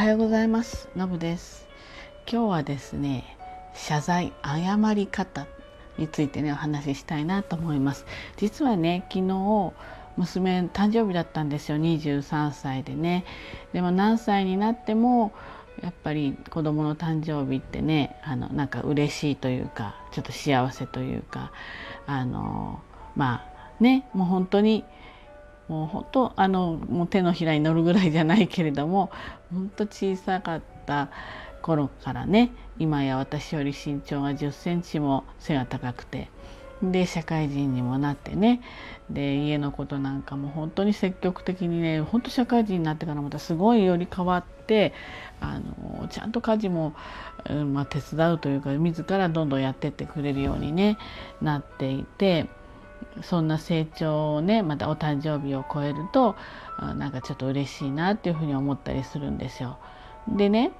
はようございます。のぶです。今日はですね謝罪謝り方についてねお話ししたいなと思います。実はね昨日娘誕生日だったんですよ。23歳でね。でも何歳になってもやっぱり子供の誕生日ってねあのなんか嬉しいというかちょっと幸せというかあのまあねもう本当にもう本当あのもう手のひらに乗るぐらいじゃないけれども本当小さかった頃からね今や私より身長が1 0センチも背が高くてで社会人にもなってねで家のことなんかも本当に積極的にね本当社会人になってからまたすごいより変わってあのちゃんと家事も、まあ、手伝うというか自らどんどんやってってくれるように、ね、なっていてそんな成長をねまたお誕生日を超えるとなんかちょっと嬉しいなっていうふうに思ったりするんですよ。でね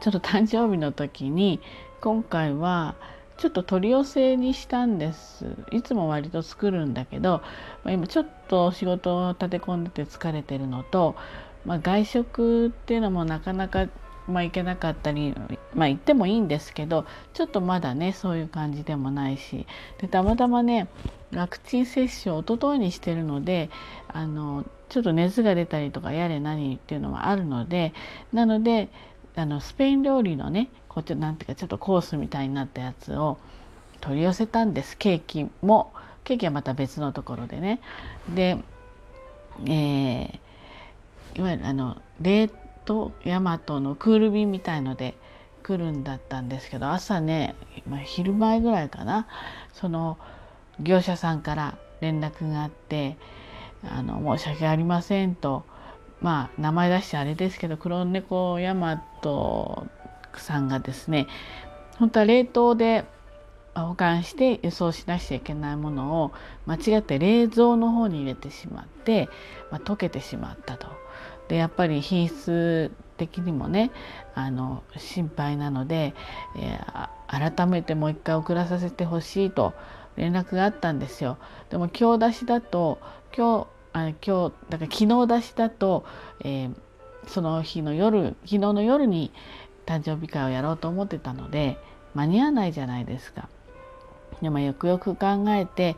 ちょっと誕生日の時に今回はちょっと取り寄せにしたんですいつも割と作るんだけど、ま、今ちょっと仕事を立て込んでて疲れてるのと、まあ、外食っていうのもなかなかまあ、行けなかったり、まあ、行ってもいいんですけどちょっとまだねそういう感じでもないし。でたまたまねワクチン接種をおとといにしてるのであのちょっと熱が出たりとかやれ何っていうのはあるのでなのであのスペイン料理のねこうなんていうかちょっとコースみたいになったやつを取り寄せたんです。ケーキもケーキはまた別のところでね。で、えー、いわゆるあの冷と大和のクール便みたいので来るんだったんですけど朝ね、まあ、昼前ぐらいかなその業者さんから連絡があって「あの申し訳ありません」とまあ名前出してあれですけど黒猫大和さんがですね本当は冷凍で保管して輸送しなくちゃいけないものを間違って冷蔵の方に入れてしまって、まあ、溶けてしまったと。でやっぱり品質的にもねあの心配なので、えー、改めてもう一回送らさせてほしいと連絡があったんですよ。でも今日出しだと今日あ今日だから昨日出しだと、えー、その日の夜昨日の夜に誕生日会をやろうと思ってたので間に合わないじゃないですか。でもよくよく考えて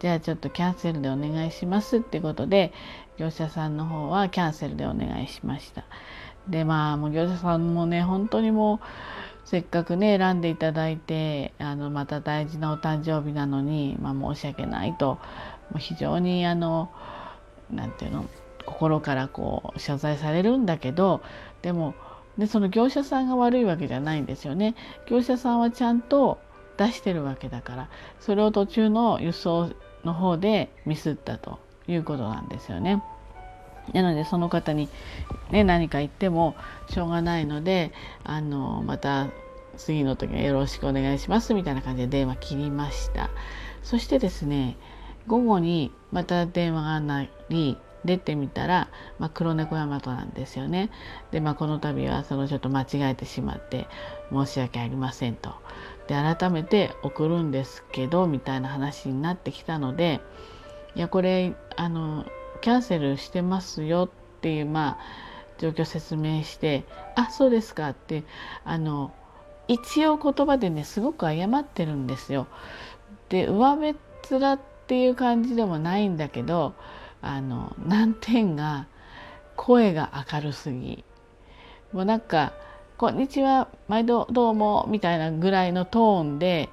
じゃあちょっとキャンセルでお願いしますってことで業者さんの方はキャンセルでお願いしました。でまあもう業者さんもね本当にもうせっかくね選んでいただいてあのまた大事なお誕生日なのに、まあ、申し訳ないともう非常にあの何て言うの心からこう謝罪されるんだけどでもでその業者さんが悪いわけじゃないんですよね。業者さんはちゃんと出してるわけだからそれを途中の輸送の方でミスったということなんですよね。なのでその方に、ね、何か言ってもしょうがないのであのまた次の時はよろしくお願いしますみたいな感じで電話切りましたそしてですね午後にまた電話がなり出てみたら、まあ、黒猫大和なんですよね。で、まあ、この度はそのちょっと間違えてしまって申し訳ありませんと。で改めて送るんですけどみたいな話になってきたのでいやこれあのキャンセルしてますよっていうまあ状況説明して「あそうですか」ってあの一応言葉でねすごく謝ってるんですよ。で上辺面っていう感じでもないんだけどあの難点が声が明るすぎもうなんか「こんにちは毎度どうも」みたいなぐらいのトーンで、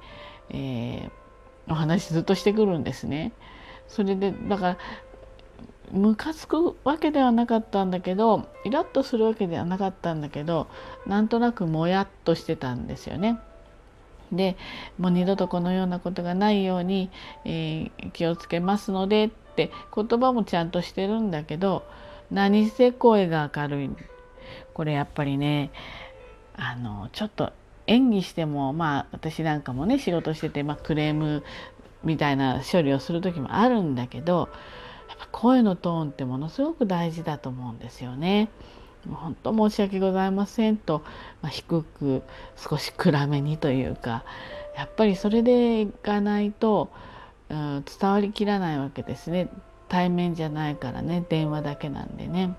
えー、お話ずっとしてくるんですね。それでだからムカつくわけではなかったんだけどイラッとするわけではなかったんだけどなんとなくもやっとしてたんですよね。でもう二度とこのようなことがないように、えー、気をつけますのでって言葉もちゃんとしてるんだけど何せ声が明るいこれやっぱりねあのちょっと演技してもまあ私なんかもね仕事してて、まあ、クレームみたいな処理をする時もあるんだけどやっぱ声のトーンってものすごく大事だと思うんですよね。本当申し訳ございませんと、まあ、低く少し暗めにというかやっぱりそれでいかないと、うん、伝わりきらないわけですね対面じゃないからね電話だけなんでね。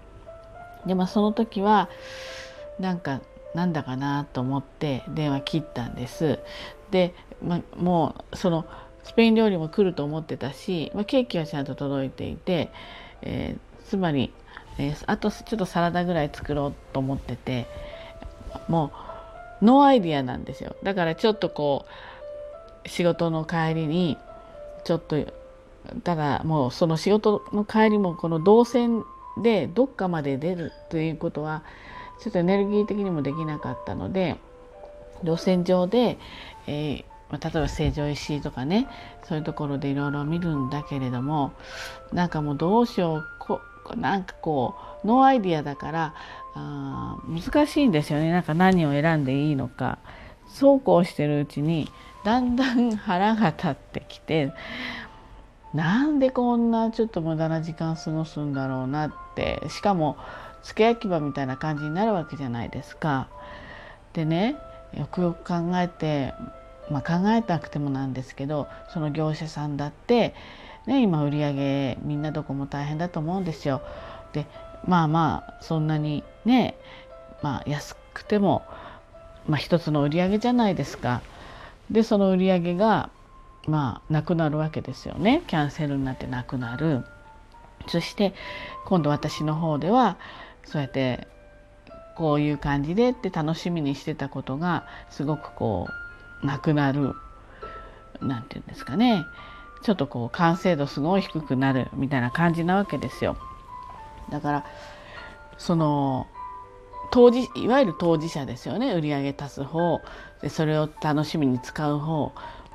でもその時はなんかなんだかなと思って電話切ったんです。で、ま、もうそのスペイン料理も来ると思ってたし、まケーキはちゃんと届いていて、えー、つまり、えー、あとちょっとサラダぐらい作ろうと思っててもう no idea なんですよだからちょっとこう仕事の帰りにちょっとただもうその仕事の帰りもこの動線でどっかまで出るということはちょっとエネルギー的にもできなかったので路線上で、えー、例えば成城石井とかねそういうところでいろいろ見るんだけれどもなんかもうどうしようこなんかこう no idea だからあ難しいんですよね。なんか何を選んでいいのか。そうこうしてるうちにだんだん腹が立ってきてなんでこんなちょっと無駄な時間過ごすんだろうなって。しかも付け焼き刃みたいな感じになるわけじゃないですか。でねよくよく考えて、まあ、考えなくてもなんですけどその業者さんだって、ね、今売り上げみんなどこも大変だと思うんですよ。でまあまあそんなにね、まあ、安くても、まあ、一つの売り上げじゃないですか。でその売り上げがまあなくなるわけですよねキャンセルになってなくなる。そして今度私の方ではそうやってこういう感じでって楽しみにしてたことがすごくこうなくなる何て言うんですかね。ちょっとこう完成度すごい低くなるみたいな感じなわけですよ。だからその当事いわゆる当事者ですよね。売り上げ足す方。でそれを楽しみに使う方。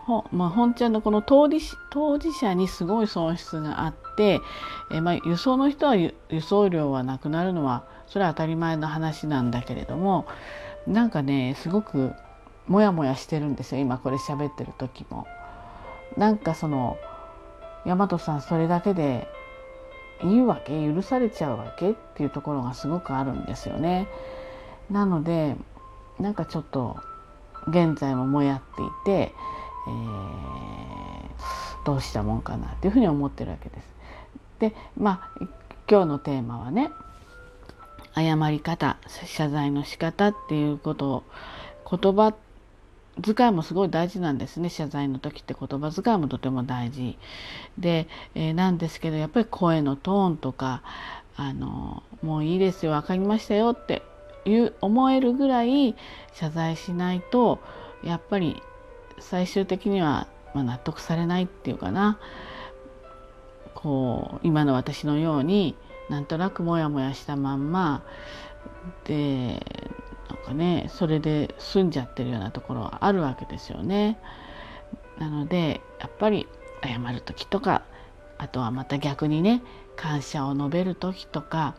ほまあ、本ちゃんのこの当事当事者にすごい損失があって、えまあ、輸送の人は輸送料はなくなるのはそれは当たり前の話なんだけれどもなんかねすごくモヤモヤしてるんですよ今これ喋ってる時も。なんかその大和さんそれだけでいいわけ？許されちゃうわけ？っていうところがすごくあるんですよね。なのでなんかちょっと現在ももやっていてえー、どうしたもんかなっていうふうに思ってるわけです。でまあ今日のテーマはね謝り方謝罪の仕方っていうことを言葉遣いもすごい大事なんですね。謝罪の時って言葉遣いもとても大事。で、えー、なんですけどやっぱり声のトーンとかあのもういいですよ分かりましたよっていう思えるぐらい謝罪しないとやっぱり最終的には、ま納得されないっていうかなこう今の私のようになんとなくモヤモヤしたまんまでなんかねそれで済んじゃってるようなところはあるわけですよね。なのでやっぱり謝る時とかあとはまた逆にね感謝を述べる時とか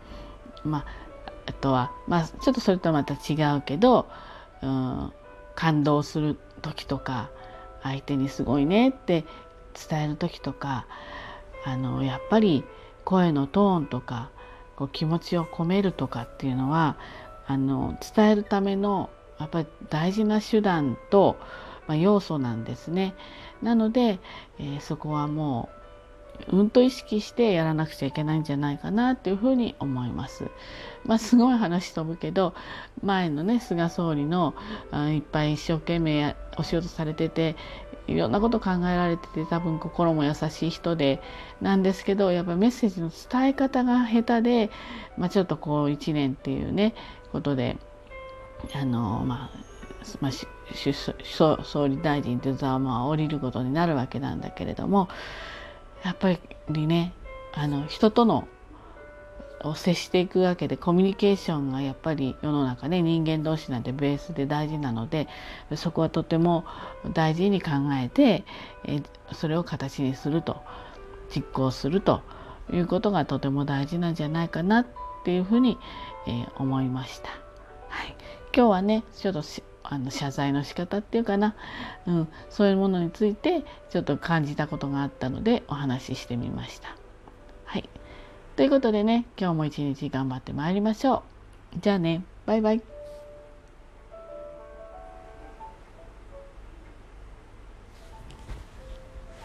まああとはまあちょっとそれとはまた違うけど、うん、感動する時とか相手にすごいねって伝える時とかあのやっぱり声のトーンとかこう気持ちを込めるとかっていうのはあの伝えるためのやっぱり大事な手段と、まあ、要素なんですね。なので、えー、そこはもうんと意識してやらなくちゃいけないんじゃないかなっていうふうに思います。まあ、すごい話飛ぶけど前のね菅総理のいっぱい一生懸命お仕事されてていろんなこと考えられてて多分心も優しい人でなんですけどやっぱメッセージの伝え方が下手で、まあ、ちょっとこう1年っていうねことであのまあまあ、総理大臣という座をまあ降りることになるわけなんだけれどもやっぱりねあの人とのを接していくわけでコミュニケーションがやっぱり世の中ね人間同士なんてベースで大事なのでそこはとても大事に考えてえそれを形にすると実行するということがとても大事なんじゃないかなっていうふうに、えー、思いました。はい、今日はねちょっとあの謝罪の仕方っていうかな、うん、そういうものについてちょっと感じたことがあったのでお話ししてみました。はいということでね今日も一日頑張ってまいりましょう。じゃあねバイバイ。